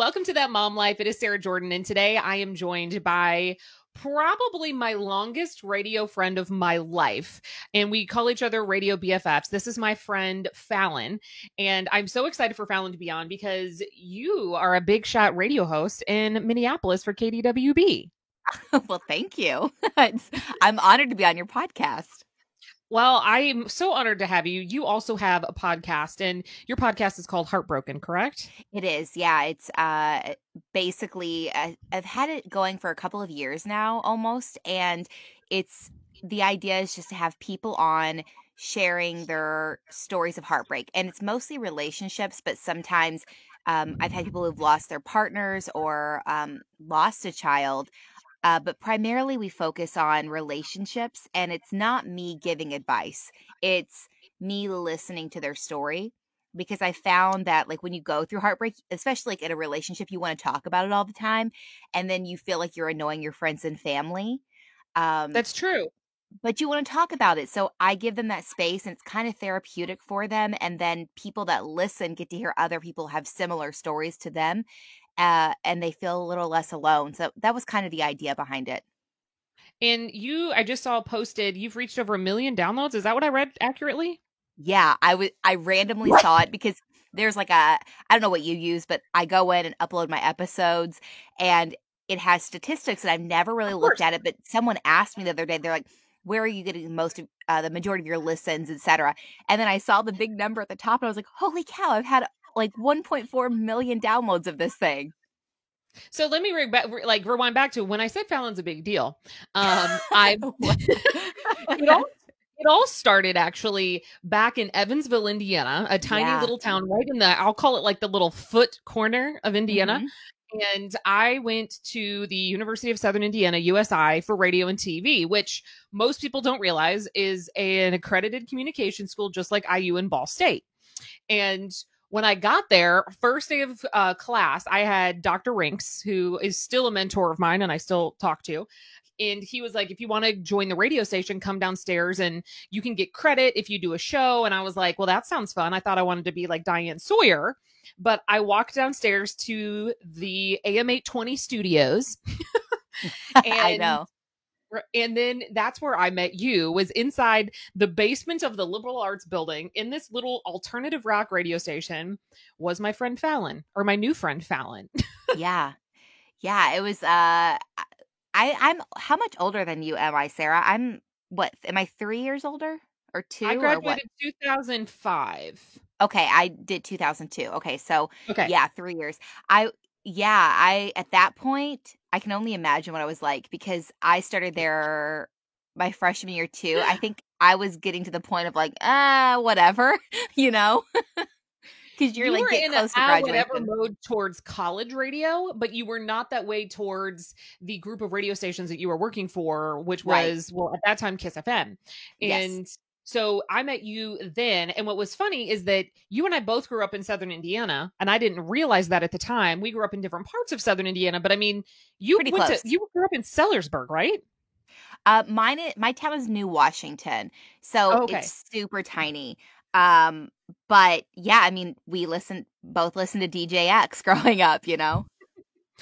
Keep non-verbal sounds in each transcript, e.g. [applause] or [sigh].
Welcome to That Mom Life. It is Sarah Jordan, and today I am joined by probably my longest radio friend of my life. And we call each other radio BFFs. This is my friend Falen. And I'm so excited for Falen to be on because you are a big shot radio host in Minneapolis for KDWB. [laughs] well, thank you. [laughs] I'm honored to be on your podcast. Well, I'm so honored to have you. You also have a podcast, and your podcast is called Heartbroken, correct? It is. Yeah. It's uh, basically, uh, I've had it going for a couple of years now almost. And it's the idea is just to have people on sharing their stories of heartbreak. And it's mostly relationships, but sometimes um, I've had people who've lost their partners or um, lost a child uh, but primarily, we focus on relationships, and it's not me giving advice. It's me listening to their story because I found that, like, when you go through heartbreak, especially like in a relationship, you want to talk about it all the time, and then you feel like you're annoying your friends and family. Um, That's true. But you want to talk about it. So I give them that space, and it's kind of therapeutic for them. And then people that listen get to hear other people have similar stories to them uh, and they feel a little less alone. So that was kind of the idea behind it. And you, I just saw posted, you've reached over a million downloads. Is that what I read accurately? Yeah, I was. I randomly saw it because there's like a I don't know what you use, but I go in and upload my episodes, and it has statistics, and I've never really looked at it. But someone asked me the other day, they're like, "Where are you getting most of uh, the majority of your listens, etc." And then I saw the big number at the top, and I was like, "Holy cow! I've had like 1.4 million downloads of this thing. So let me re- back, like rewind back to when I said Falen's a big deal. Um, [laughs] I [laughs] it all it all started actually back in Evansville, Indiana, a tiny yeah. little town right in the I'll call it like the little foot corner of Indiana. Mm-hmm. And I went to the University of Southern Indiana, USI, for radio and TV, which most people don't realize is an accredited communication school, just like IU and Ball State. And when I got there, first day of uh, class, I had Dr. Rinks, who is still a mentor of mine and I still talk to. And he was like, if you want to join the radio station, come downstairs and you can get credit if you do a show. And I was like, well, that sounds fun. I thought I wanted to be like Diane Sawyer. But I walked downstairs to the AM 820 studios. [laughs] and I know and then that's where I met you was inside the basement of the liberal arts building in this little alternative rock radio station was my friend Falen or my new friend Falen. [laughs] yeah. Yeah, it was uh I I'm how much older than you am I, Sarah? I'm what am I 3 years older or 2 I graduated 2005. Okay, I did 2002. Okay, so okay. yeah, 3 years. I yeah, I at that point I can only imagine what I was like because I started there my freshman year too. I [laughs] think I was getting to the point of like, ah, uh, whatever, [laughs] you know. Because you're you like in close to graduation. whatever mode towards college radio, but you were not that way towards the group of radio stations that you were working for, which was right. well at that time Kiss FM, and yes. So I met you then. And what was funny is that you and I both grew up in Southern Indiana. And I didn't realize that at the time. We grew up in different parts of Southern Indiana. But I mean, you Pretty went close. to, you grew up in Sellersburg, right? Uh, mine, my town is New Washington. So oh, okay. it's super tiny. Um, but yeah, I mean, we listened, both listened to DJX [laughs] growing up, you know?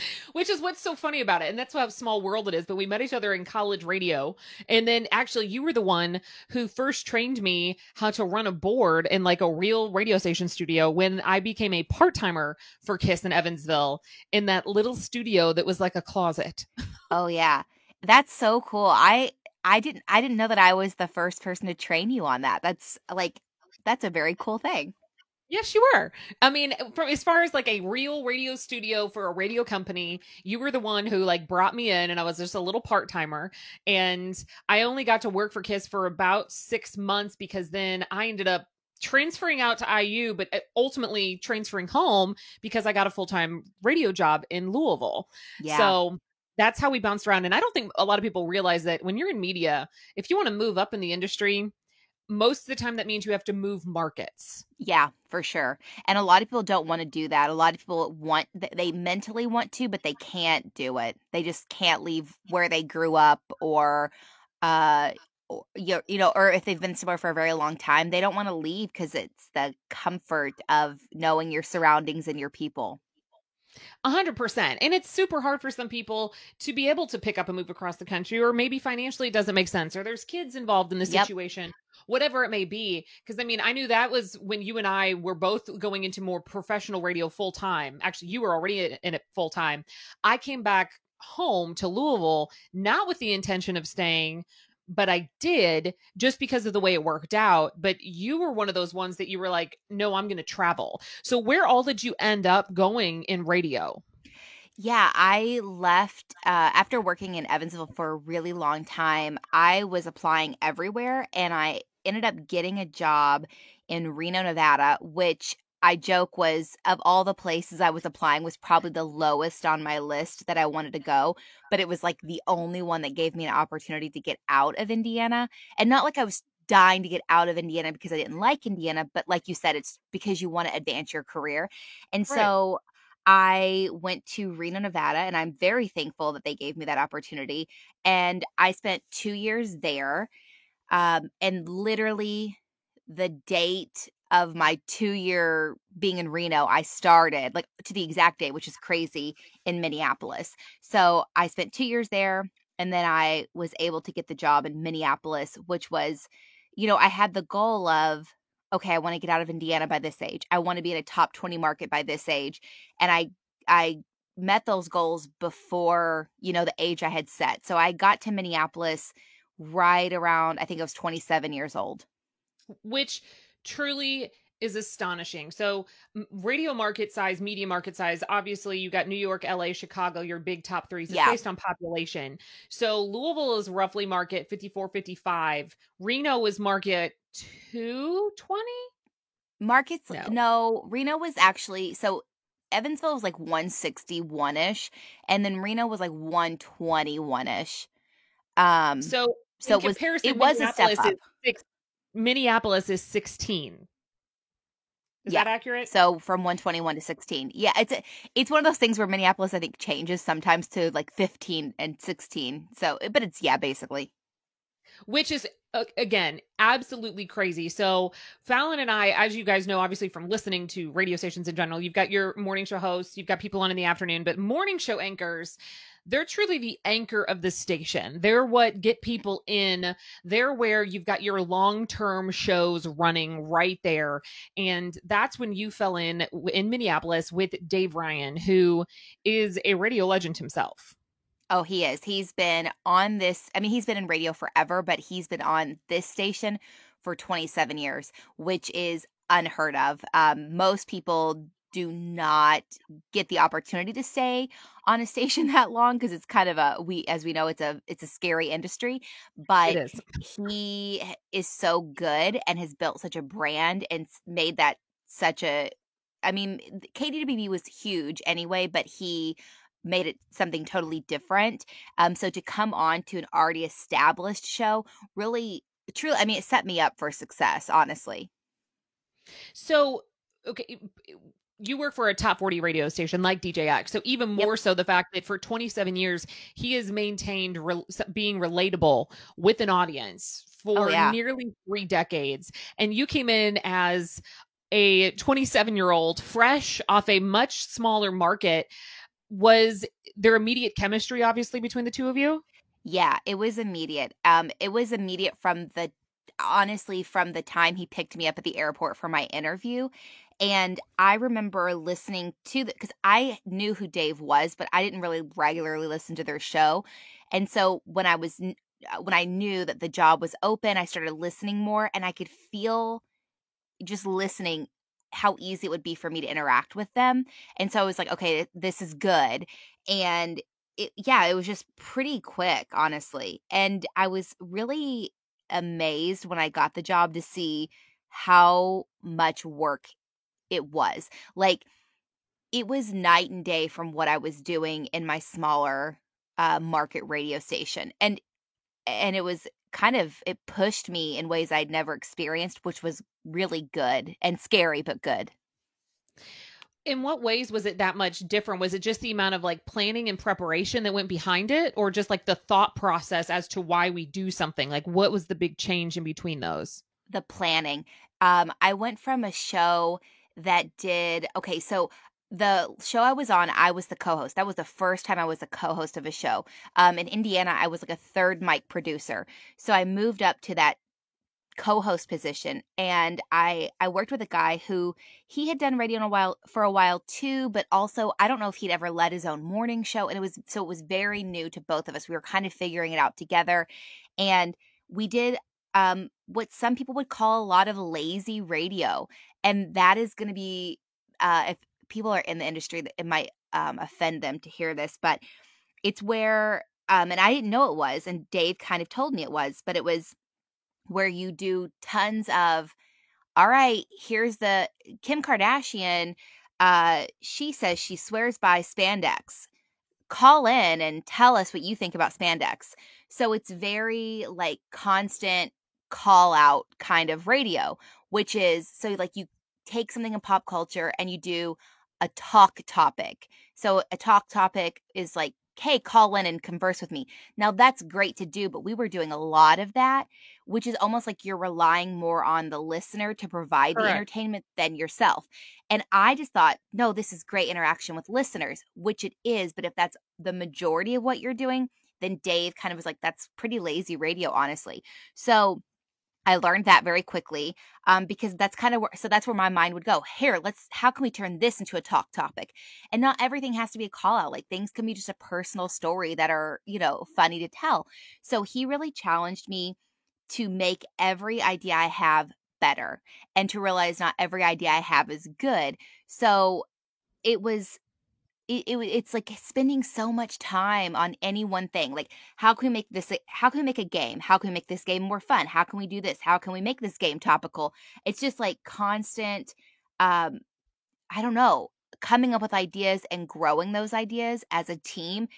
[laughs] Which is what's so funny about it. And that's how small world it is. But we met each other in college radio. And then actually you were the one who first trained me how to run a board in like a real radio station studio when I became a part-timer for Kiss in Evansville in that little studio that was like a closet. Oh yeah. That's so cool. I I didn't I didn't know that I was the first person to train you on that. That's like that's a very cool thing. Yes, you were. I mean, from as far as like a real radio studio for a radio company, you were the one who like brought me in, and I was just a little part timer. And I only got to work for Kiss for about six months because then I ended up transferring out to IU, but uh, ultimately transferring home because I got a full time radio job in Louisville. Yeah. So that's how we bounced around. And I don't think a lot of people realize that when you're in media, if you want to move up in the industry, most of the time that means you have to move markets. Yeah, for sure. And a lot of people don't want to do that. A lot of people want they mentally want to, but they can't do it. They just can't leave where they grew up or uh you, know or if they've been somewhere for a very long time, they don't want to leave cuz it's the comfort of knowing your surroundings and your people. A hundred percent. And it's super hard for some people to be able to pick up and move across the country, or maybe financially it doesn't make sense, or there's kids involved in the Yep. situation, whatever it may be. Because I mean, I knew that was when you and I were both going into more professional radio full time. Actually, you were already in it full time. I came back home to Louisville, not with the intention of staying. But I did just because of the way it worked out. But you were one of those ones that you were like, no, I'm going to travel. So, where all did you end up going in radio? Yeah, I left uh, after working in Evansville for a really long time. I was applying everywhere and I ended up getting a job in Reno, Nevada, which I joke was of all the places I was applying was probably the lowest on my list that I wanted to go, but it was like the only one that gave me an opportunity to get out of Indiana. And not like I was dying to get out of Indiana because I didn't like Indiana, but like you said it's because you want to advance your career. And Right. so I went to Reno, Nevada, and I'm very thankful that they gave me that opportunity. And I spent two years there. Um, and literally, the date of my two year being in Reno, I started like to the exact date, which is crazy, in Minneapolis. So I spent two years there. And then I was able to get the job in Minneapolis, which was, you know, I had the goal of, okay, I want to get out of Indiana by this age. I want to be in a top 20 market by this age. And I, I, met those goals before you know the age i had set so i got to minneapolis right around i think i was 27 years old which truly is astonishing. So, radio market size, media market size, obviously you got New York, LA, Chicago, your big top threes. It's Yeah. based on population. So, Louisville is roughly market 54, 55. Reno is market 220. markets No. no. reno was actually so evansville was like 161ish and then reno was like 121ish um So, so it was- it was a step is six, Minneapolis is 16. Is Yeah. that accurate? so from 121 to 16 yeah it's a, it's one of those things where minneapolis i think changes sometimes to like 15 and 16 so but it's yeah basically which is again absolutely crazy. So Falen and I, as you guys know, obviously from listening to radio stations in general, you've got your morning show hosts, you've got people on in the afternoon, but morning show anchors. They're truly the anchor of the station. They're what get people in. They're where you've got your long term shows running right there. And that's when you fell in in Minneapolis with Dave Ryan, who is a radio legend himself. Oh, he is. He's been on this. I mean, he's been in radio forever, but he's been on this station for 27 years, which is unheard of. Um, most people do not get the opportunity to stay on a [laughs] station that long because it's kind of a we as we know it's a it's a scary industry but is. he is so good and has built such a brand and made that such a I mean KDWB was huge anyway but he made it something totally different um so to come on to an already established show really truly I mean it set me up for success honestly So, okay, you work for a top 40 radio station like DJX. So, even more so, the fact that for 27 years, he has maintained re- being relatable with an audience for Oh, yeah. nearly three decades. And you came in as a 27 year old, fresh off a much smaller market. Was there immediate chemistry, obviously, between the two of you? Yeah, it was immediate. Um, it was immediate from the honestly from the time he picked me up at the airport for my interview. And I remember listening to the because I knew who Dave was, but I didn't really regularly listen to their show. And so when I was uh, when I knew that the job was open, I started listening more, and I could feel just listening how easy it would be for me to interact with them. And so I was like, okay, this is good. And it, yeah, it was just pretty quick, honestly. And I was really amazed when I got the job to see how much work it was. Like, it was night and day from what I was doing in my smaller uh, market radio station. And and it was kind of it pushed me in ways I'd never experienced, which was really good and scary, but good. in what ways was it that much different was it just the amount of like planning and preparation that went behind it or just like the thought process as to why we do something like what was the big change in between those the planning. Um, I went from a show that did okay, so the show I was on, I was the co-host. That was the first time I was a co-host of a show. Um, in Indiana, I was like a third mic producer. So I moved up to that co-host position and I I worked with a guy who he had done radio in a while for a while too but also I don't know if he'd ever led his own morning show and it was so it was very new to both of us we were kind of figuring it out together and we did um what some people would call a lot of lazy radio and that is going to be uh if people are in the industry that it might um offend them to hear this but it's where um and I didn't know it was and Dave kind of told me it was but it was where you do tons of all right here's the kim kardashian uh she says she swears by spandex. Call in and tell us what you think about spandex. So it's very like constant call out kind of radio which is so like you take something in pop culture and you do a talk topic so a talk topic is like hey, call in and converse with me. Now, that's great to do, but we were doing a lot of that, which is almost like you're relying more on the listener to provide Correct. the entertainment than yourself. And I just thought, no, this is great interaction with listeners, which it is. But if that's the majority of what you're doing, then Dave kind of was like, that's pretty lazy radio, honestly. So I learned that very quickly um, because that's kind of where, so that's where my mind would go. Here, let's, how can we turn this into a talk topic? And not everything has to be a call out. Like things can be just a personal story that are, you know, funny to tell. So he really challenged me to make every idea I have better and to realize not every idea I have is good. So it was it, it, it's like spending so much time on any one thing like how can we make this how can we make a game? How can we make this game more fun? How can we do this? How can we make this game topical? It's just like constant um i don't know coming up with ideas and growing those ideas as a team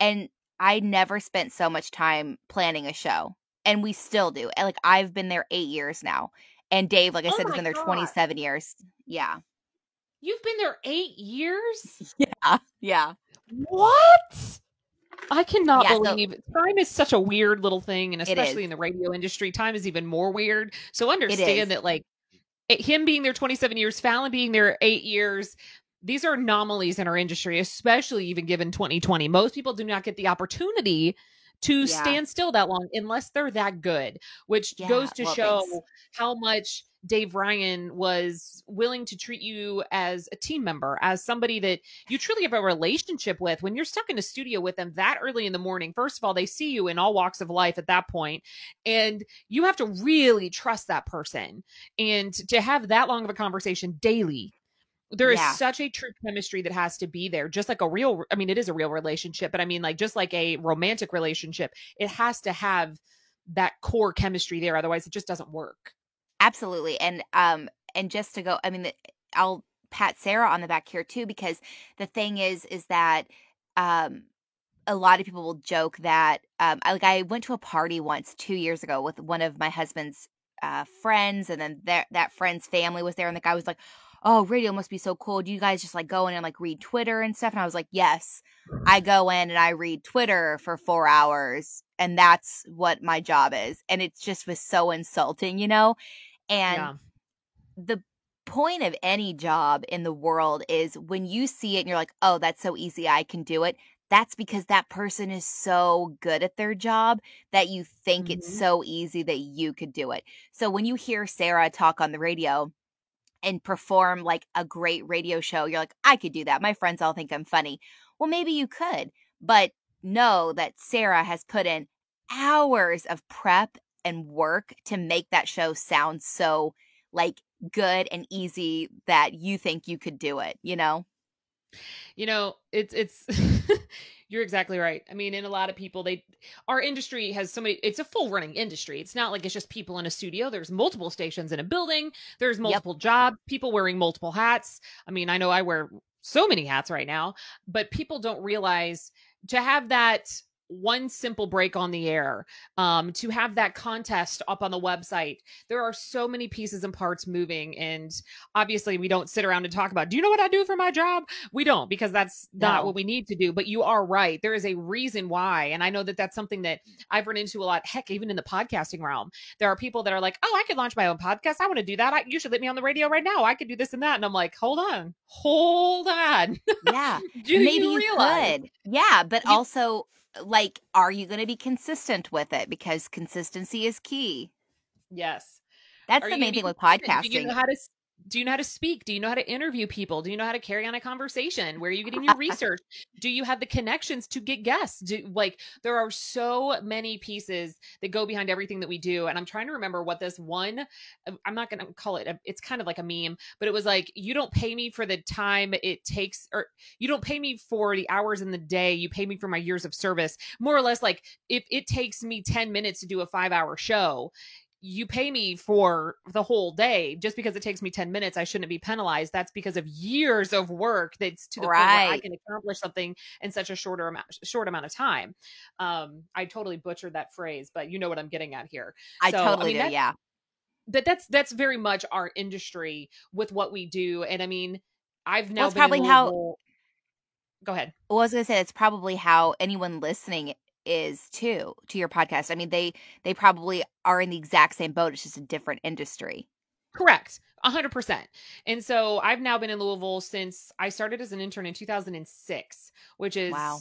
and i never spent so much time planning a show and we still do and like i've been there eight years now and dave like i oh said has been there God. 27 years yeah You've been there eight years? [laughs] Yeah. Yeah. What? I cannot yeah, believe so, time is such a weird little thing, and especially in the radio industry, time is even more weird. So understand that, like, him being there 27 years, Falen being there eight years, these are anomalies in our industry, especially even given 2020. Most people do not get the opportunity to yeah. stand still that long unless they're that good, which yeah, goes to well, show thanks. how much Dave Ryan was willing to treat you as a team member, as somebody that you truly have a relationship with. When you're stuck in a studio with them that early in the morning, first of all, they see you in all walks of life at that point, and you have to really trust that person. And to have that long of a conversation daily there is yeah. such a true chemistry that has to be there just like a real i mean it is a real relationship but i mean like just like a romantic relationship it has to have that core chemistry there otherwise it just doesn't work absolutely and um and just to go i mean i'll pat sarah on the back here too because the thing is is that um a lot of people will joke that um I, like i went to a party once two years ago with one of my husband's uh friends and then that that friend's family was there and the guy was like oh, radio must be so cool. Do you guys just like go in and like read Twitter and stuff? And I was like, yes, I go in and I read Twitter for four hours, and that's what my job is. And it just was so insulting, you know? And yeah. the point of any job in the world is when you see it and you're like, oh, that's so easy, I can do it. That's because that person is so good at their job that you think mm-hmm. it's so easy that you could do it. So when you hear Sarah talk on the radio, and perform like a great radio show, you're like, I could do that. My friends all think I'm funny. Well, maybe you could, but know that Sarah has put in hours of prep and work to make that show sound so like good and easy that you think you could do it, you know? You know, it's it's [laughs] You're exactly right. I mean, in a lot of people, they our industry has so many. It's a full running industry. It's not like it's just people in a studio. There's multiple stations in a building. There's multiple yep. jobs. People wearing multiple hats. I mean, I know I wear so many hats right now, but people don't realize to have that one simple break on the air, um, to have that contest up on the website. There are so many pieces and parts moving. And obviously, we don't sit around and talk about, do you know what I do for my job? We don't, because that's not No. what we need to do. But you are right. There is a reason why. And I know that that's something that I've run into a lot. Heck, even in the podcasting realm, there are people that are like, oh, I could launch my own podcast. I want to do that. I, you should let me on the radio right now. I could do this and that. And I'm like, hold on, hold on. Yeah. [laughs] do Maybe you you could. Yeah, but You- also like are you going to be consistent with it because consistency is key. Yes. That's Are the main thing with consistent? Do you podcasting. know how to do you know how to speak? Do you know how to interview people? Do you know how to carry on a conversation? Where are you getting your [laughs] research? Do you have the connections to get guests? Do like there are so many pieces that go behind everything that we do. And I'm trying to remember what this one uh, I'm not gonna call it a, it's kind of like a meme, but it was like you don't pay me for the time it takes or you don't pay me for the hours in the day, you pay me for my years of service. More or less like if it takes me 10 minutes to do a five hour show, you pay me for the whole day just because it takes me 10 minutes i shouldn't be penalized that's because of years of work that's to the point where i can accomplish something in such a shorter amount short amount of time um i totally butchered that phrase but you know what i'm getting at here I So, I totally mean, do. that- Yeah. but that's that's very much our industry with what we do and i mean i've now Well, been probably how- go ahead Well, I was gonna say it's probably how anyone listening is too to your podcast. I mean, they they probably are in the exact same boat. It's just a different industry. Correct. A hundred percent. And so I've now been in Louisville since I started as an intern in 2006, which is Wow.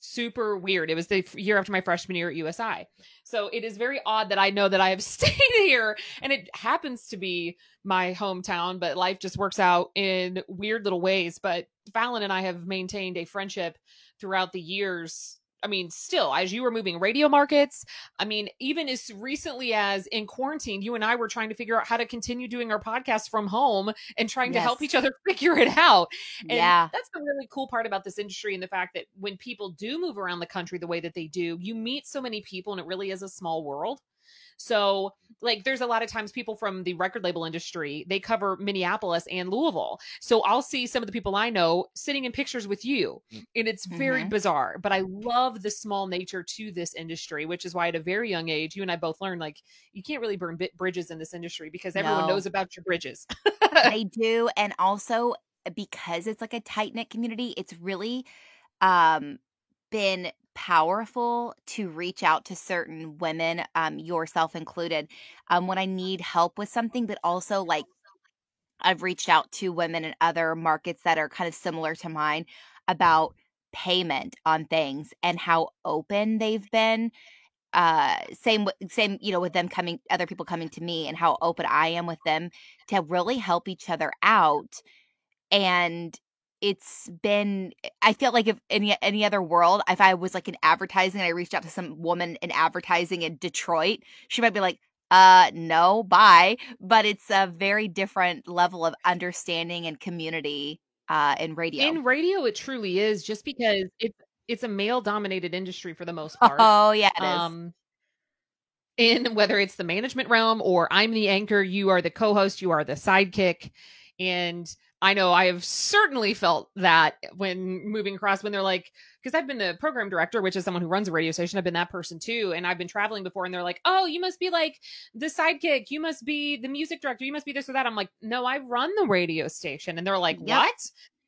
super weird. It was the year after my freshman year at USI. So it is very odd that I know that I have [laughs] stayed here and it happens to be my hometown, but life just works out in weird little ways. But Falen and I have maintained a friendship throughout the years. I mean, still, as you were moving radio markets, I mean, even as recently as in quarantine, you and I were trying to figure out how to continue doing our podcast from home and trying to help each other [laughs] figure it out. And yeah. that's the really cool part about this industry and the fact that when people do move around the country the way that they do, you meet so many people and it really is a small world. So, like, there's a lot of times people from the record label industry, they cover Minneapolis and Louisville. So I'll see some of the people I know sitting in pictures with you, and it's very Mhm. bizarre. But I love the small nature to this industry, which is why at a very young age, you and I both learned like you can't really burn bit bridges in this industry because everyone No. knows about your bridges. they [laughs] do and also because it's like a tight knit community it's really um been powerful to reach out to certain women um yourself included um when i need help with something but also like i've reached out to women in other markets that are kind of similar to mine about payment on things and how open they've been uh same same you know with them coming other people coming to me and how open i am with them to really help each other out and it's been i feel like if any any other world if i was like in advertising and i reached out to some woman in advertising in detroit she might be like uh no bye but it's a very different level of understanding and community uh in radio In radio, it truly is just because it's it's a male dominated industry for the most part. oh yeah it is. um in whether it's the management realm or I'm the anchor, you are the co-host, you are the sidekick. And I know I have certainly felt that when moving across when they're like because I've been the program director, which is someone who runs a radio station. I've been that person too. And I've been traveling before and they're like, Oh, you must be like the sidekick, you must be the music director, you must be this or that. I'm like, No, I run the radio station. And they're like, Yep. What?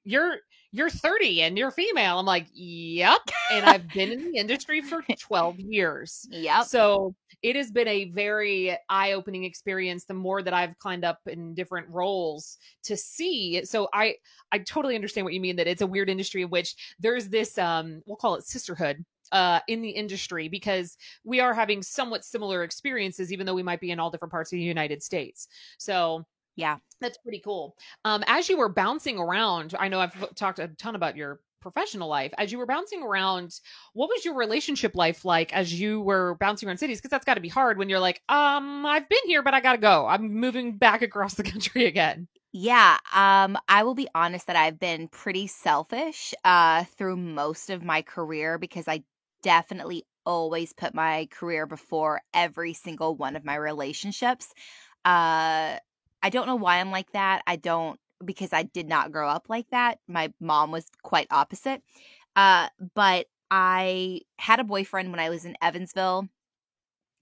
You're you're 30 and you're female. I'm like, Yep. And I've been in the industry [laughs] for 12 years. yep So it has been a very eye opening experience the more that I've climbed up in different roles to see. So I I totally understand what you mean that it's a weird industry in which there's this um we'll call it sisterhood uh in the industry because we are having somewhat similar experiences even though we might be in all different parts of the United States. So yeah that's pretty cool. Um, as you were bouncing around, I know I've talked a ton about your professional life. As you were bouncing around, what was your relationship life like as you were bouncing around cities? Because that's got to be hard when you're like, um, I've been here, but I got to go. I'm moving back across the [laughs] country again. Yeah, um, I will be honest that I've been pretty selfish uh, through most of my career because I definitely always put my career before every single one of my relationships. Uh, I don't know why I'm like that. I don't because I did not grow up like that. My mom was quite opposite. Uh, but I had a boyfriend when I was in Evansville.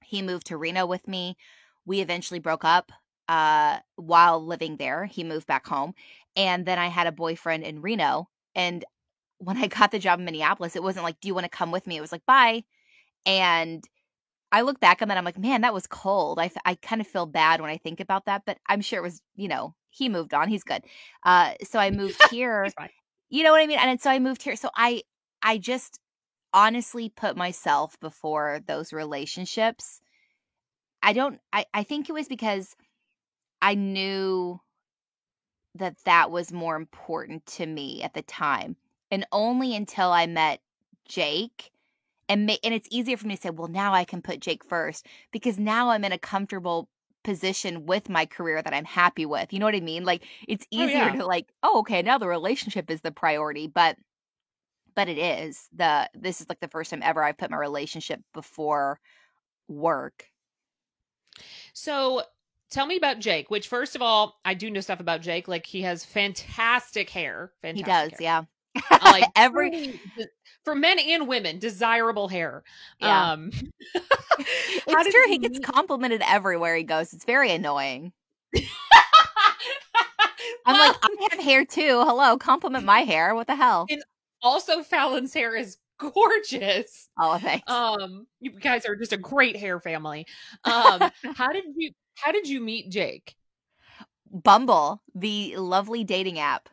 He moved to Reno with me. We eventually broke up uh, while living there. He moved back home. And then I had a boyfriend in Reno. And when I got the job in Minneapolis, it wasn't like, do you want to come with me? It was like, bye. And I look back on that, I'm like, man, that was cold. I, I kind of feel bad when I think about that, but I'm sure it was, you know, he moved on. He's good. Uh, so I moved [laughs] here. you know what I mean? And so I moved here. So I, I just honestly put myself before those relationships. I don't, I, I think it was because I knew that that was more important to me at the time. And only until I met Jake and ma- and it's easier for me to say, well, now I can put Jake first because now I'm in a comfortable position with my career that I'm happy with. You know what I mean? Like it's oh, easier oh, yeah. to like, oh, okay, now the relationship is the priority, but but it is. The this is like the first time ever I've put my relationship before work. So tell me about Jake, which first of all, I do know stuff about Jake. Like he has fantastic hair. Fantastic he does, hair. yeah. [laughs] like every for men and women, desirable hair. Yeah. Um [laughs] It's true. He gets complimented everywhere he goes. It's very annoying. [laughs] I'm like, I have hair too. Hello, compliment my hair. What the hell? And also, Falen's hair is gorgeous. Oh, thanks. Um, you guys are just a great hair family. Um, how did you how did you meet Jake? Bumble, the lovely dating app.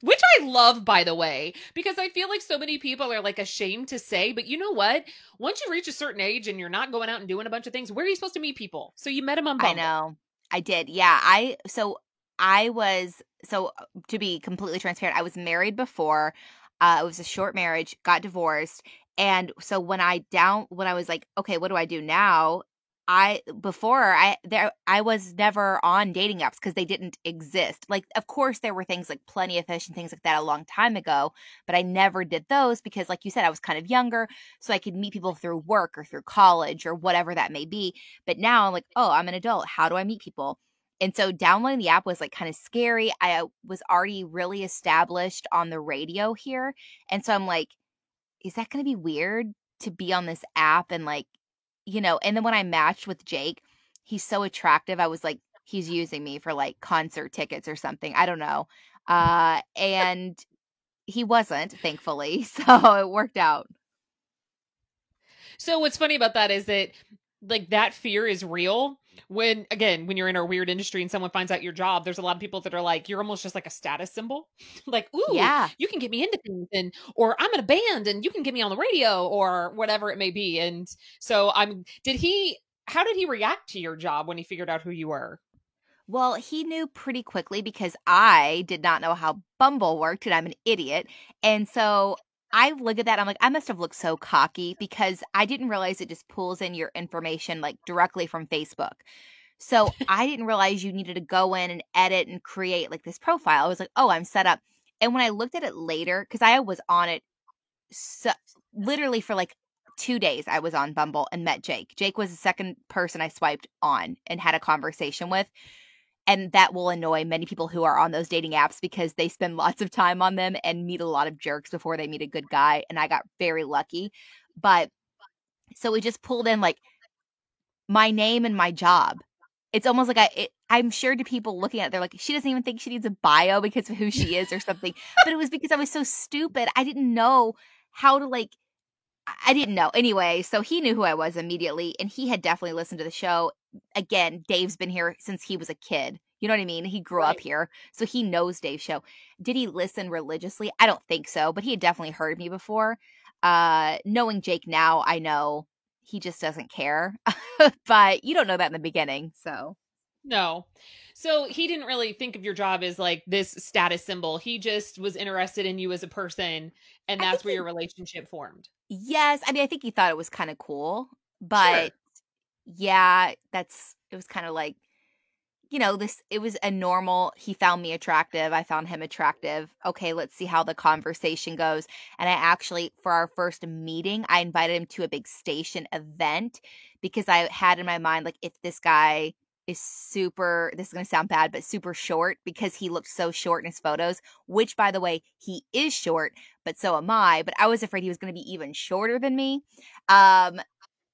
Which I love, by the way, because I feel like so many people are like ashamed to say, but you know what? Once you reach a certain age and you're not going out and doing a bunch of things, where are you supposed to meet people? So you met him on Bumble. I know. I did. Yeah. I, so I was, so to be completely transparent, I was married before. Uh, it was a short marriage, got divorced. And so when I down, when I was like, okay, what do I do now? I before I there I was never on dating apps because they didn't exist. Like of course there were things like Plenty of Fish and things like that a long time ago, but I never did those because like you said I was kind of younger, so I could meet people through work or through college or whatever that may be. But now I'm like, "Oh, I'm an adult. How do I meet people?" And so downloading the app was like kind of scary. I uh, was already really established on the radio here. And so I'm like, is that going to be weird to be on this app and like you know, and then when I matched with Jake, he's so attractive. I was like, he's using me for like concert tickets or something. I don't know. Uh, and he wasn't, thankfully. [laughs] So it worked out. So what's funny about that is that like that fear is real when again when you're in a weird industry and someone finds out your job there's a lot of people that are like you're almost just like a status symbol. [laughs] Like ooh yeah. you can get me into things and or i'm in a band and you can get me on the radio or whatever it may be. And so i'm did he how did he react to your job when he figured out who you were? Well, he knew pretty quickly because I did not know how Bumble worked and I'm an idiot. And so I look at that, I'm like, I must have looked so cocky because I didn't realize it just pulls in your information like directly from Facebook. So [laughs] I didn't realize you needed to go in and edit and create like this profile. I was like, oh, I'm set up. And when I looked at it later, because I was on it so, literally for like two days, I was on Bumble and met Jake. Jake was the second person I swiped on and had a conversation with and that will annoy many people who are on those dating apps because they spend lots of time on them and meet a lot of jerks before they meet a good guy and i got very lucky. But so we just pulled in like my name and my job. It's almost like i it, i'm sure to people looking at it they're like she doesn't even think she needs a bio because of who she is or something. But it was because i was so stupid i didn't know how to like I didn't know. Anyway, so he knew who I was immediately and he had definitely listened to the show again, Dave's been here since he was a kid. You know what I mean? He grew right. up here, so he knows Dave's show. Did he listen religiously? I don't think so, but he had definitely heard me before. Uh, knowing Jake now, I know he just doesn't care. [laughs] but you don't know that in the beginning, so. No. So he didn't really think of your job as like this status symbol. He just was interested in you as a person, and that's where he, your relationship formed. Yes. I mean, I think he thought it was kind of cool, but sure yeah, that's it was kind of like you know, this it was a normal he found me attractive, I found him attractive. Okay, let's see how the conversation goes. And I actually for our first meeting, I invited him to a big station event because I had in my mind like if this guy is super this is going to sound bad but super short because he looked so short in his photos which by the way he is short but so am i but i was afraid he was going to be even shorter than me um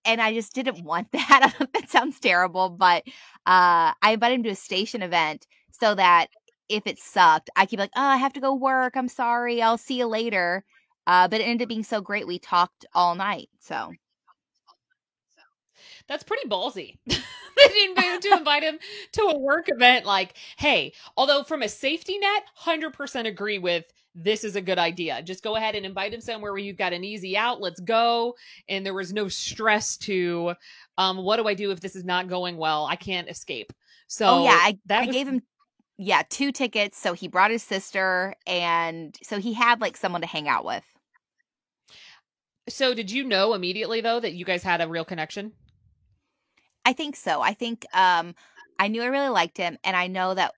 and i just didn't want [laughs] that that sounds terrible but uh i invited him to a station event so that if it sucked i could be like oh i have to go work i'm sorry i'll see you later uh but it ended up being so great we talked all night so that's pretty ballsy. [laughs] they didn't to invite him to a work event. Like, hey, although from a safety net, hundred percent agree with this is a good idea. Just go ahead and invite him somewhere where you've got an easy out. Let's go. And there was no stress to, um, what do I do if this is not going well? I can't escape. So, oh yeah, I, I was- gave him yeah two tickets. So he brought his sister, and so he had like someone to hang out with. So, did you know immediately though that you guys had a real connection? I think so. I think um I knew I really liked him and I know that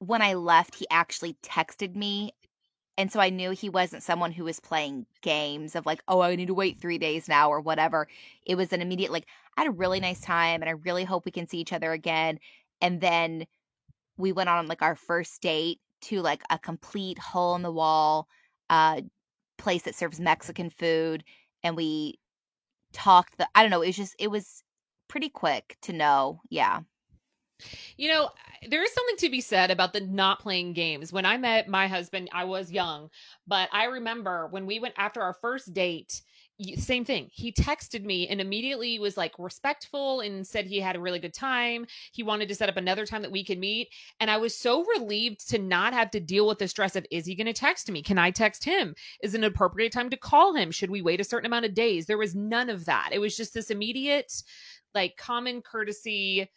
when I left he actually texted me and so I knew he wasn't someone who was playing games of like, "Oh, I need to wait 3 days now" or whatever. It was an immediate like, "I had a really nice time and I really hope we can see each other again." And then we went on like our first date to like a complete hole in the wall uh place that serves Mexican food and we talked the I don't know, it was just it was pretty quick to know. Yeah. You know, there is something to be said about the not playing games. When I met my husband, I was young, but I remember when we went after our first date, same thing. He texted me and immediately was like respectful and said he had a really good time. He wanted to set up another time that we could meet. And I was so relieved to not have to deal with the stress of is he going to text me? Can I text him? Is it an appropriate time to call him? Should we wait a certain amount of days? There was none of that. It was just this immediate like common courtesy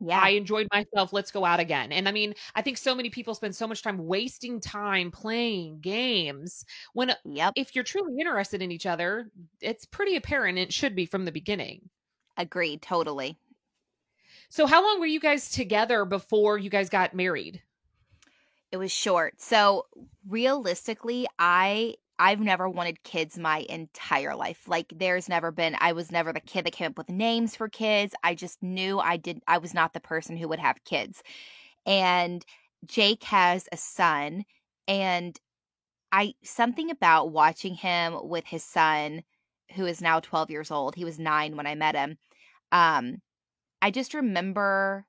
yeah. I enjoyed myself. Let's go out again. And I mean, I think so many people spend so much time wasting time playing games when uh, yep. if you're truly interested in each other, it's pretty apparent it should be from the beginning. Agreed, totally. So how long were you guys together before you guys got married? It was short. So realistically, I I've never wanted kids my entire life. Like there's never been I was never the kid that came up with names for kids. I just knew I did I was not the person who would have kids. And Jake has a son and I something about watching him with his son who is now 12 years old. He was 9 when I met him. Um I just remember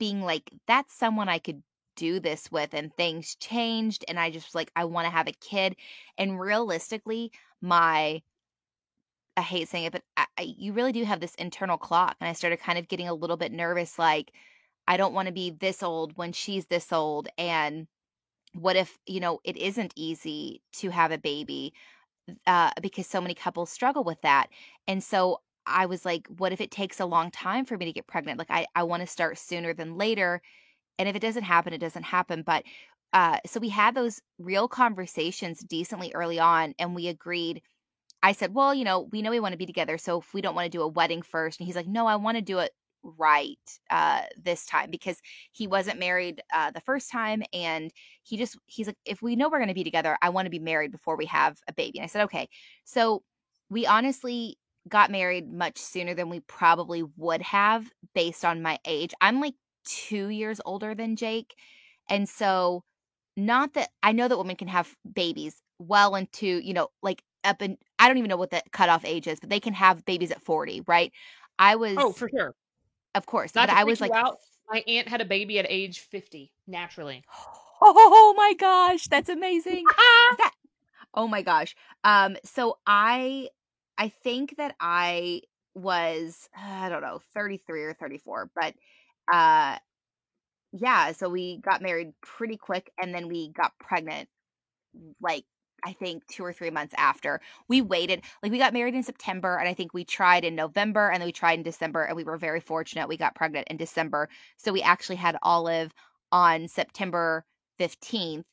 being like that's someone I could do this with and things changed and I just like I want to have a kid and realistically my I hate saying it but I, I, you really do have this internal clock and I started kind of getting a little bit nervous like I don't want to be this old when she's this old and what if you know it isn't easy to have a baby uh, because so many couples struggle with that and so I was like what if it takes a long time for me to get pregnant? Like I I want to start sooner than later and if it doesn't happen, it doesn't happen. But uh, so we had those real conversations decently early on, and we agreed. I said, Well, you know, we know we want to be together. So if we don't want to do a wedding first, and he's like, No, I want to do it right uh this time because he wasn't married uh the first time and he just he's like if we know we're going to be together i want to be married before we have a baby and i said okay so we honestly got married much sooner than we probably would have based on my age i'm like two years older than Jake. And so, not that I know that women can have babies well into, you know, like up and I don't even know what the cutoff age is, but they can have babies at 40, right? I was Oh, for sure. Of course. Not but I was like out, my aunt had a baby at age 50 naturally. [gasps] Oh my gosh, that's amazing. [laughs] that, oh my gosh. Um so I I think that I was [sighs] I don't know, 33 or 34, but uh yeah, so we got married pretty quick and then we got pregnant like I think 2 or 3 months after. We waited. Like we got married in September and I think we tried in November and then we tried in December and we were very fortunate we got pregnant in December. So we actually had Olive on September 15th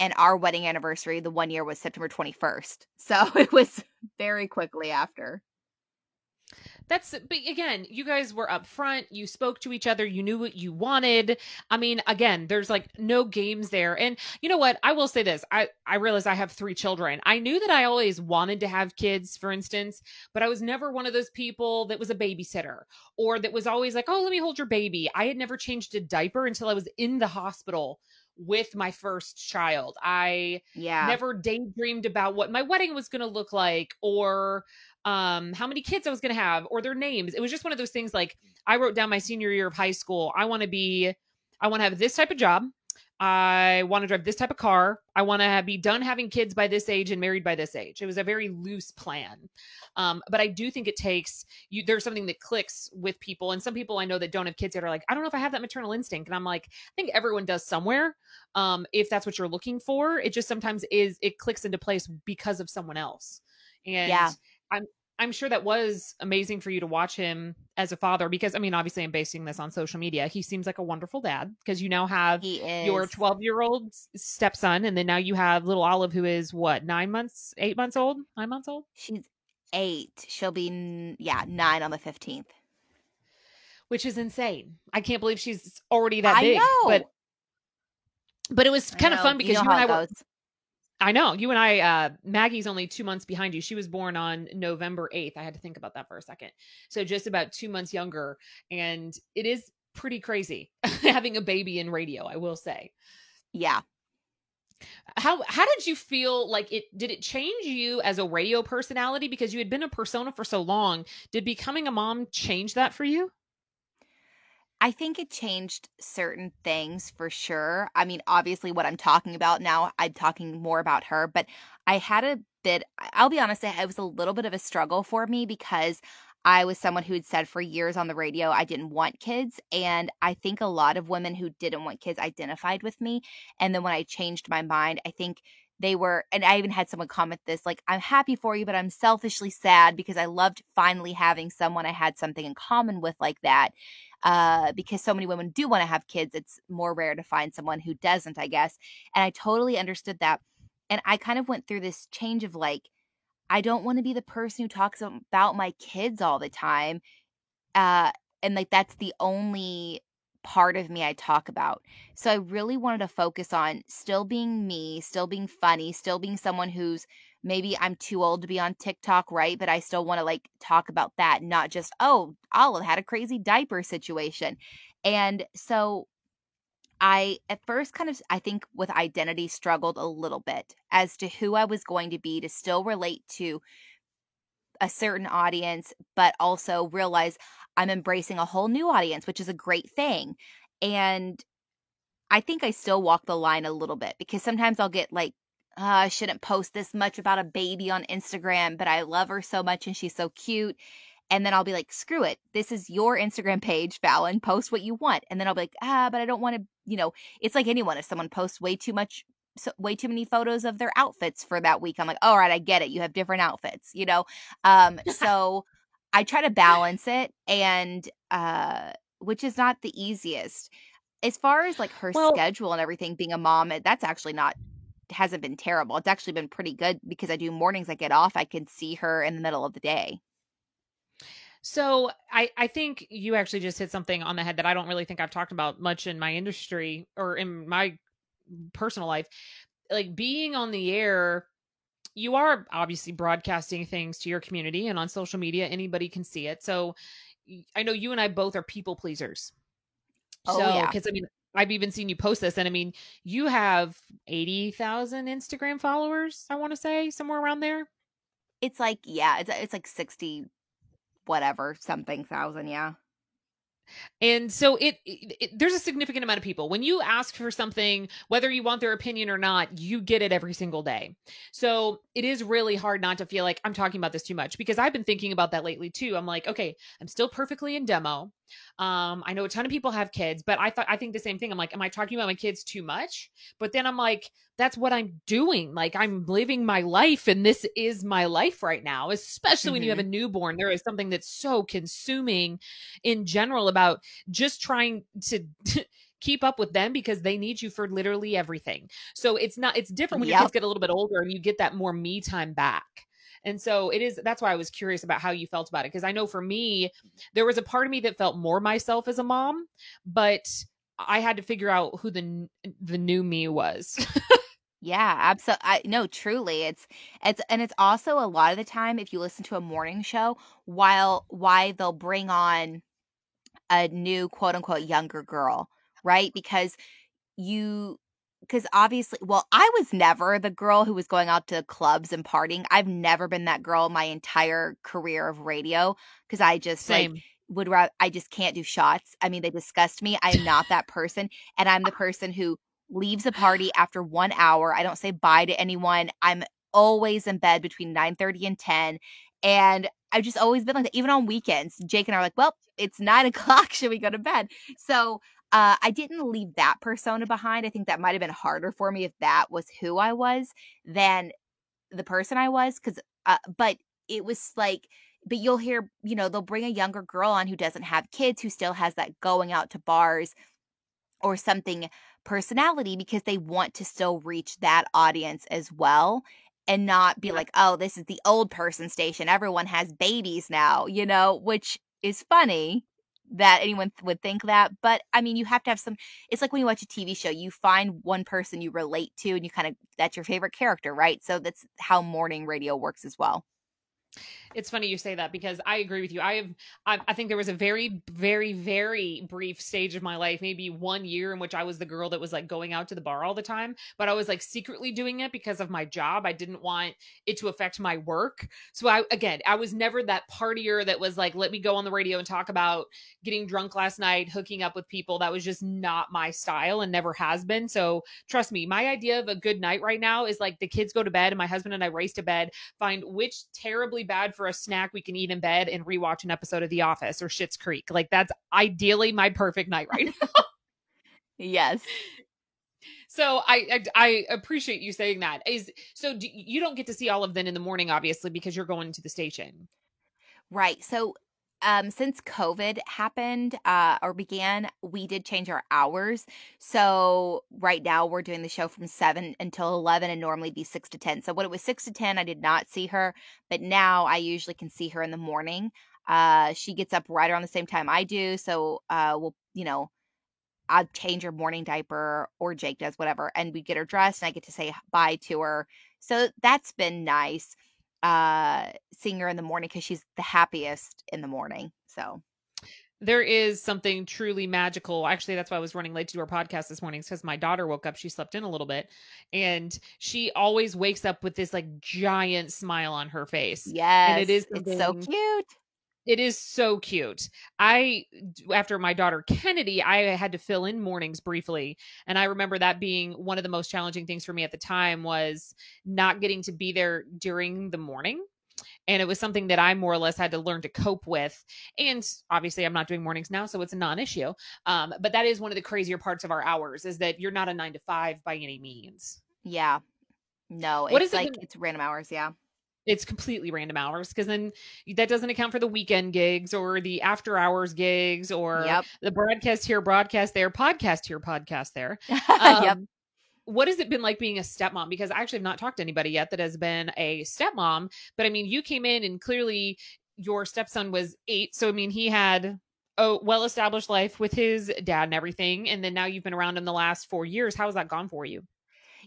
and our wedding anniversary the one year was September 21st. [laughs] So it was very quickly after. That's but again you guys were up front you spoke to each other. You knew what you wanted. I mean again there's like no games there. And you know what? I will say this. I i realize i have three children. I knew that i always wanted to have kids for instance but i was never one of those people that was a babysitter or that was always like oh let me hold your baby. I had never changed a diaper until i was in the hospital with my first child. I yeah. never daydreamed about what my wedding was going to look like or um, how many kids I was going to have or their names. It was just one of those things like I wrote down my senior year of high school. I want to be, I want to have this type of job. I want to drive this type of car. I want to be done having kids by this age and married by this age. It was a very loose plan. Um, but I do think it takes you. There's something that clicks with people, and some people I know that don't have kids that are like, I don't know if I have that maternal instinct. And I'm like, I think everyone does somewhere. Um, if that's what you're looking for, it just sometimes is. It clicks into place because of someone else. And yeah. I'm I'm sure that was amazing for you to watch him as a father because I mean obviously I'm basing this on social media. He seems like a wonderful dad because you now have your 12-year-old stepson and then now you have little Olive who is what, 9 months, 8 months old? 9 months old? She's 8. She'll be yeah, 9 on the 15th. Which is insane. I can't believe she's already that I big. Know. But but it was kind of fun because you, know you and I were, I know you and I. Uh, Maggie's only two months behind you. She was born on November eighth. I had to think about that for a second. So just about two months younger, and it is pretty crazy [laughs] having a baby in radio. I will say. Yeah. How how did you feel like it did it change you as a radio personality because you had been a persona for so long did becoming a mom change that for you I think it changed certain things for sure. I mean, obviously, what I'm talking about now, I'm talking more about her, but I had a bit, I'll be honest, it was a little bit of a struggle for me because I was someone who had said for years on the radio I didn't want kids. And I think a lot of women who didn't want kids identified with me. And then when I changed my mind, I think they were and i even had someone comment this like i'm happy for you but i'm selfishly sad because i loved finally having someone i had something in common with like that uh, because so many women do want to have kids. It's more rare to find someone who doesn't, I guess. And I totally understood that. And I kind of went through this change of like, I don't want to be the person who talks about my kids all the time. Uh, and like, that's the only part of me I talk about. So I really wanted to focus on still being me, still being funny, still being someone who's maybe I'm too old to be on TikTok, right? But I still want to like talk about that, not just, oh, Olive had a crazy diaper situation. And so I at first kind of I think with identity struggled a little bit as to who I was going to be to still relate to a certain audience, but also realize I'm embracing a whole new audience, which is a great thing. And I think I still walk the line a little bit because sometimes I'll get like uh, I shouldn't post this much about a baby on Instagram, but I love her so much and she's so cute. And then I'll be like, screw it. This is your Instagram page, Falen. Post what you want. And then I'll be like, ah, but I don't want to, you know, it's like anyone. If someone posts way too much, so, way too many photos of their outfits for that week, I'm like, all right, I get it. You have different outfits, you know? Um, [laughs] so I try to balance it and, uh, which is not the easiest. As far as like her well, schedule and everything, being a mom, that's actually not hasn't been terrible. It's actually been pretty good because I do mornings I get off. I can see her in the middle of the day. So I I think you actually just hit something on the head that I don't really think I've talked about much in my industry or in my personal life. Like being on the air, you are obviously broadcasting things to your community and on social media anybody can see it. So I know you and I both are people pleasers. Oh, so, yeah. because I mean, I've even seen you post this, and I mean, you have eighty thousand Instagram followers. I want to say somewhere around there. It's like yeah, it's it's like sixty, whatever something thousand. Yeah. And so it, it, it, there's a significant amount of people. When you ask for something, whether you want their opinion or not, you get it every single day. So it is really hard not to feel like I'm talking about this too much because I've been thinking about that lately too. I'm like, okay, I'm still perfectly in demo. Um, I know a ton of people have kids, but I thought I think the same thing. I'm like, am I talking about my kids too much? But then I'm like, that's what I'm doing. Like I'm living my life, and this is my life right now. Especially mm-hmm. when you have a mm-hmm. newborn, there is something that's so consuming in general about just trying to. [laughs] keep up with them because they need you for literally everything. So it's not it's different when yep. your kids get a little bit older and you get that more me time back. And so it is that's why I was curious about how you felt about it because I know for me mm-hmm. there was a part of me that felt more myself as a mom, but I had to figure out who the the new me was. [laughs] Yeah, absolutely. I no, truly. It's it's and it's also a lot of the time if you listen to a morning show, while why they'll bring on a new quote unquote younger girl, right? Because you because obviously well i was never the girl who was going out to clubs and partying. I've never been that girl my entire career of radio because i just Same. like would rather i just can't do shots. I mean they disgust me. I'm not that person and i'm the [laughs] person who leaves a party after one hour. I don't say bye to anyone. I'm always in bed between 9 30 and 10 and i've just always been like that even on weekends. Jake and i are like well it's nine [laughs] o'clock. Should we go to bed? So uh, I didn't leave that persona behind. I think that might have been harder for me if that was who I was than the person I was. Because, uh, but it was like, but you'll hear, you know, they'll bring a younger girl on who doesn't have kids, who still has that going out to bars or something personality because they want to still reach that audience as well and not be like, oh, this is the old person station. Everyone has babies now, you know, which is funny that anyone would think that. But I mean, you have to have some. It's like when you watch a TV show, you find one person you relate to, and you kind of that's your favorite character, right? So that's how morning radio works as well it's funny you say that because I agree with you. I have, I, I, think there was a very, very, very brief stage of my life, maybe one year, in which I was the girl that was like going out to the bar all the time, but I was like secretly doing it because of my job. I didn't want it to affect my work. So I, again, I was never that partier that was like, let me go on the radio and talk about getting drunk last night, hooking up with people. That was just not my style and never has been. So trust me, my idea of a good night right now is like the kids go to bed and my husband and I race to bed, find which terribly bad for a snack we can eat in bed and rewatch an episode of The Office or Schitt's Creek. Like that's ideally my perfect night right [laughs] now. [laughs] yes. So I, I, I appreciate you saying that. Is so do, you don't get to see all of them in the morning, obviously, because you're going to the station. Right. So um, since COVID happened uh, or began, we did change our hours. So right now we're doing the show from seven until eleven, and normally be six to ten. So when it was six to ten, I did not see her, but now I usually can see her in the morning. Uh, she gets up right around the same time I do, so uh, we'll you know. I'll change her morning diaper or Jake does whatever and we get her dressed and I get to say bye to her. So that's been nice uh seeing her in the morning because she's the happiest in the morning so there is something truly magical. Actually, that's why I was running late to do our podcast this morning because my daughter woke up. She slept in a little bit, and she always wakes up with this like giant smile on her face. Yes, and it is it's so cute. It is so cute. I, after my daughter Kennedy, I had to fill in mornings briefly. And I remember that being one of the most challenging things for me at the time was not getting to be there during the morning. And it was something that I more or less had to learn to cope with. And obviously, I'm not doing mornings now, so it's a non issue. Um, but that is one of the crazier parts of our hours is that you're not a nine to five by any means. Yeah. No, what it's is like it? it's random hours. Yeah it's completely random hours because then that doesn't account for the weekend gigs or the after hours gigs or yep. the broadcast here, broadcast there, podcast here, podcast there. [laughs] Um, yep. What has it been like being a stepmom? Because I actually have not talked to anybody yet that has been a stepmom. But I mean, you came in and clearly your stepson was eight. So, I mean, he had a well established life with his dad and everything. And then now you've been around in the last four years. How has that gone for you?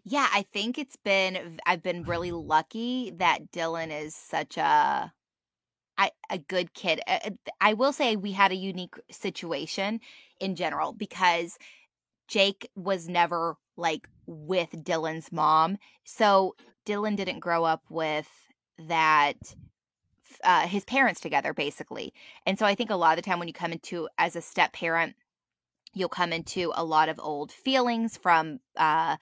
Yeah, I think it's been I've been really lucky that Dylan is such a I, a good kid. I will say we had a unique situation in general because Jake was never like with Dylan's mom. So Dylan didn't grow up with that uh, his parents together basically. And so I think a lot of the time when you come into as a step parent, you'll come into a lot of old feelings from uh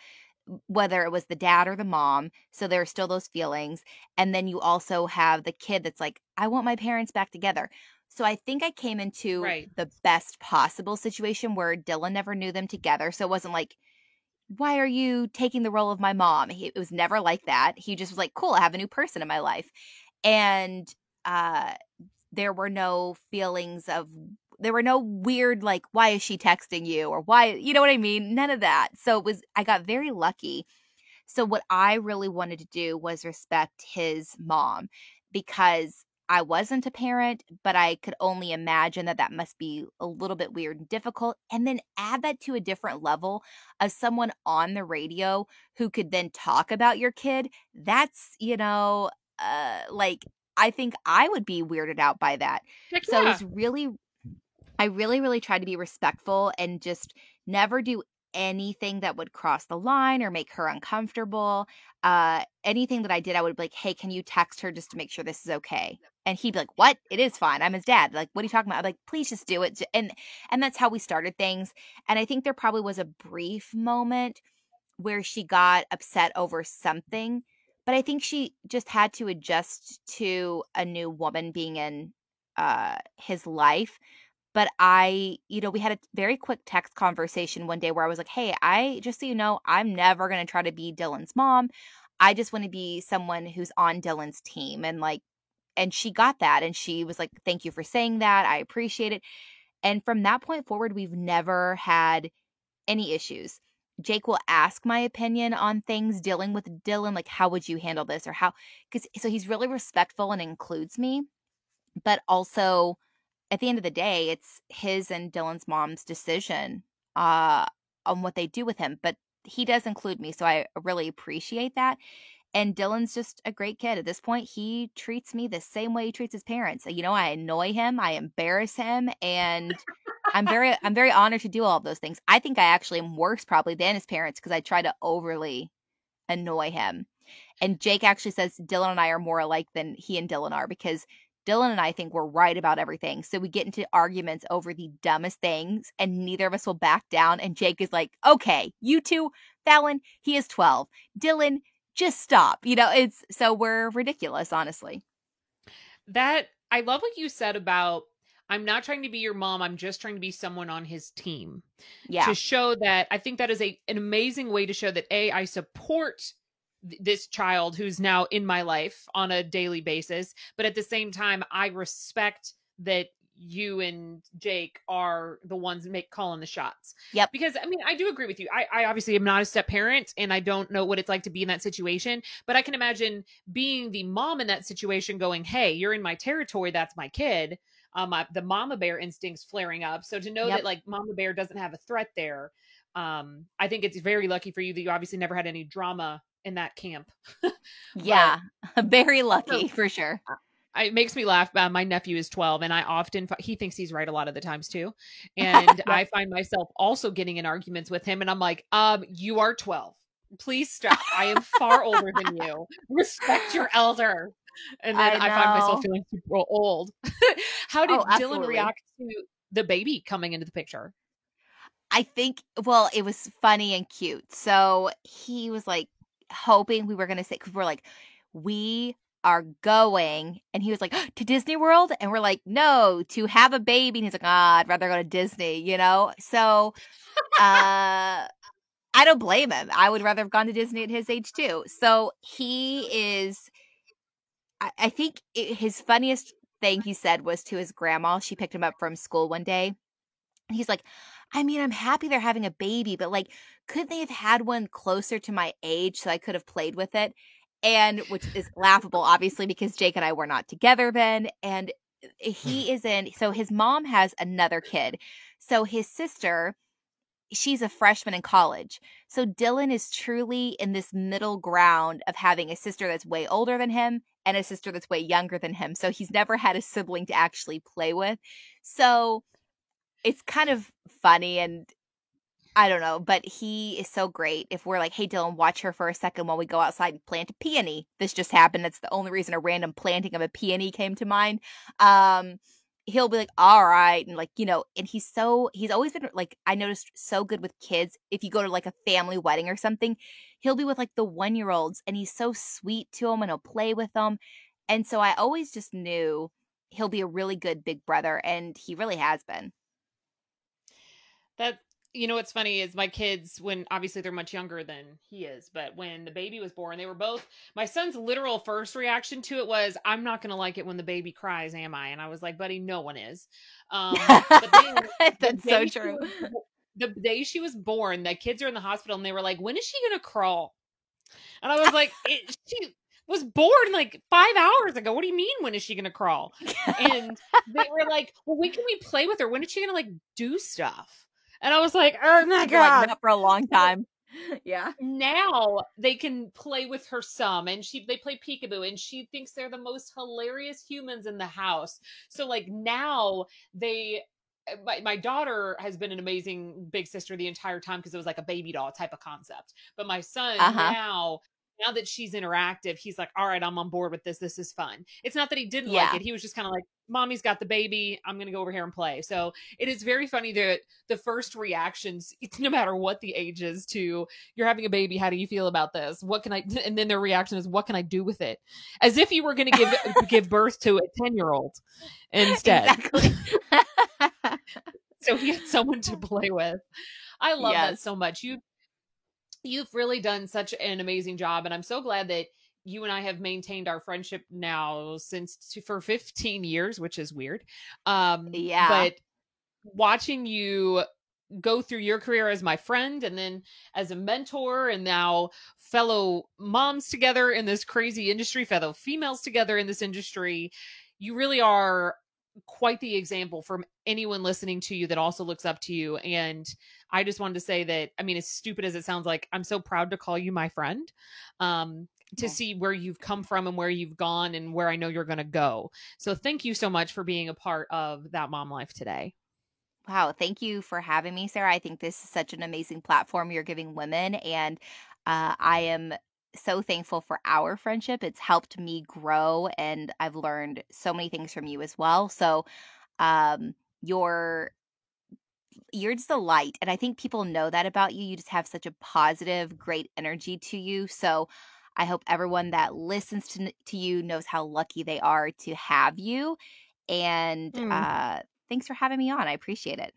whether it was the dad or the mom. So there are still those feelings. And then you also have the kid that's like, I want my parents back together. So I think I came into right. the best possible situation where Dylan never knew them together. So it wasn't like, why are you taking the role of my mom? He, it was never like that. He just was like, cool, I have a new person in my life. And uh, there were no feelings of there were no weird like why is she texting you or why you know what I mean? None of that. So it was I got very lucky. So what I really wanted to do was respect his mom. because I wasn't a parent, but I could only imagine that that must be a little bit weird and difficult. And then add that to a different level of someone on the radio who could then talk about your kid. That's, you know, uh, like I think I would be weirded out by that. Heck So yeah. was really, I really, really tried to be respectful and just never do anything that would cross the line or make her uncomfortable. Uh, anything that I did, I would be like, hey, can you text her just to make sure this is okay? And he'd be like, what? It is fine. I'm his dad. Like, what are you talking about? I'm like, please just do it. And and that's how we started things. And I think there probably was a brief moment where she got upset over something, but I think she just had to adjust to a new woman being in uh his life. But I, you know, we had a very quick text conversation one day where I was like, "Hey, I just so you know, I'm never going to try to be Dylan's mom. I just want to be someone who's on Dylan's team." And like and she got that and she was like, "Thank you for saying that. I appreciate it." And from that point forward, we've never had any issues. Jake will ask my opinion on things dealing with Dylan, like how would you handle this or how because so he's really respectful and includes me, but also at the end of the day, it's his and Dylan's mom's decision uh on what they do with him. But he does include me, so I really appreciate that. And Dylan's just a great kid. At this point, he treats me the same way he treats his parents. You know, I annoy him, I embarrass him, and I'm very I'm very honored to do all of those things. I think I actually am worse probably than his parents because I try to overly annoy him. And Jake actually says Dylan and I are more alike than he and Dylan are because Dylan and I think we're right about everything. So we get into arguments over the dumbest things and neither of us will back down. And Jake is like, okay, you two, Falen, he is 12. Dylan, just stop. You know, it's so we're ridiculous, honestly. that I love what you said about I'm not trying to be your mom. I'm just trying to be someone on his team. Yeah. To show that I think that is a an amazing way to show that a I support th- this child who's now in my life on a daily basis, but at the same time I respect that you and Jake are the ones make calling the shots. Yep. Because I mean, I do agree with you. I, I obviously am not a step parent and I don't know what it's like to be in that situation, but I can imagine being the mom in that situation going, Hey, you're in my territory. That's my kid. Um, I, the mama bear instincts flaring up. So to know Yep. that like mama bear doesn't have a threat there, um, I think it's very lucky for you that you obviously never had any drama in that camp. [laughs] yeah. [laughs] Very lucky for sure. I, it makes me laugh. Uh, my nephew is 12 and I often, he thinks he's right a lot of the times too. [laughs] And I find myself also getting in arguments with him. And I'm like, um, you are 12. Please stop. I am far older than you. Respect your elder. And then I I, find myself feeling super old. How did Oh, Dylan react to the baby coming into the picture? I think well, it was funny and cute. So he was like hoping we were gonna say because we're like, we are going, and he was like [gasps] to Disney World, and we're like, no, to have a baby. And he's like, ah, I'd rather go to Disney, you know. So, uh, [laughs] I don't blame him. I would rather have gone to Disney at his age too. So he is. I, I think it, his funniest thing he said was to his grandma. She picked him up from school one day. And he's like, I mean, I'm happy they're having a baby, but like, couldn't they have had one closer to my age so I could have played with it? And which is laughable, obviously, because Jake and I were not together then. And eh, mm. he is in, so his mom has another kid. So his sister, she's a freshman in college. So Dylan is truly in this middle ground of having a sister that's way older than him and a sister that's way younger than him. So he's never had a sibling to actually play with. So it's kind of funny and I don't know, but he is so great. If we're like, hey, Dylan, watch her for a second while we go outside and plant a peony. This just happened. That's the only reason a random planting of a peony came to mind. Um, he'll be like, all right. And like, you know, and he's so, he's always been like, I noticed so good with kids. If you go to like a family wedding or something, he'll be with like the one year olds and he's so sweet to them and he'll play with them. And so I always just knew he'll be a really good big brother. And he really has been. That you know what's funny is my kids when obviously they're much younger than he is, but when the baby was born, they were both my son's literal first reaction to it was I'm not going to like it when the baby cries, am I? And I was like, "Buddy, no one is." Um but then [laughs] the That's so true. was The day she was born, the kids are in the hospital and they were like, "When is she going to crawl?" And I was like, it, "She was born like five hours ago. What do you mean? When is she going to crawl? [laughs] And they were like, well, when can we play with her? When is she going to like do stuff? And I was like, oh my God. Like, for a long time. [laughs] yeah. Now they can play with her some and she they play peekaboo and she thinks they're the most hilarious humans in the house. So like now they my, my daughter has been an amazing big sister the entire time because it was like a baby doll type of concept. But my son uh-huh. now now that she's interactive, he's like, all right, I'm on board with this. This is fun. It's not that he didn't yeah. like it. He was just kind of like, mommy's got the baby. I'm going to go over here and play. So it is very funny that the first reactions, [laughs] no matter what the age is to you're having a baby. How do you feel about this? What can I, [laughs] and then their reaction is, what can I do with it? As if you were going to give, [laughs] give birth to a 10 year old instead. Exactly. so he had someone to play with. I love yes. that so much. You you've really done such an amazing job and i'm so glad that you and i have maintained our friendship now since for 15 years which is weird um yeah. but watching you go through your career as my friend and then as a mentor and now fellow moms together in this crazy industry fellow females together in this industry you really are quite the example for anyone listening to you that also looks up to you and I just wanted to say that, I mean, as stupid as it sounds like, I'm so proud to call you my friend. Um, to yeah. see where you've come from and where you've gone and where I know you're going to go. So thank you so much for being a part of that mom life today. Wow, thank you for having me, Sarah. I think this is such an amazing platform you're giving women and uh, I am so thankful for our friendship. It's helped me grow and I've learned so many things from you as well. So um your you're just a light and i think people know that about you you just have such a positive great energy to you so i hope everyone that listens to, to you knows how lucky they are to have you and mm. uh, thanks for having me on i appreciate it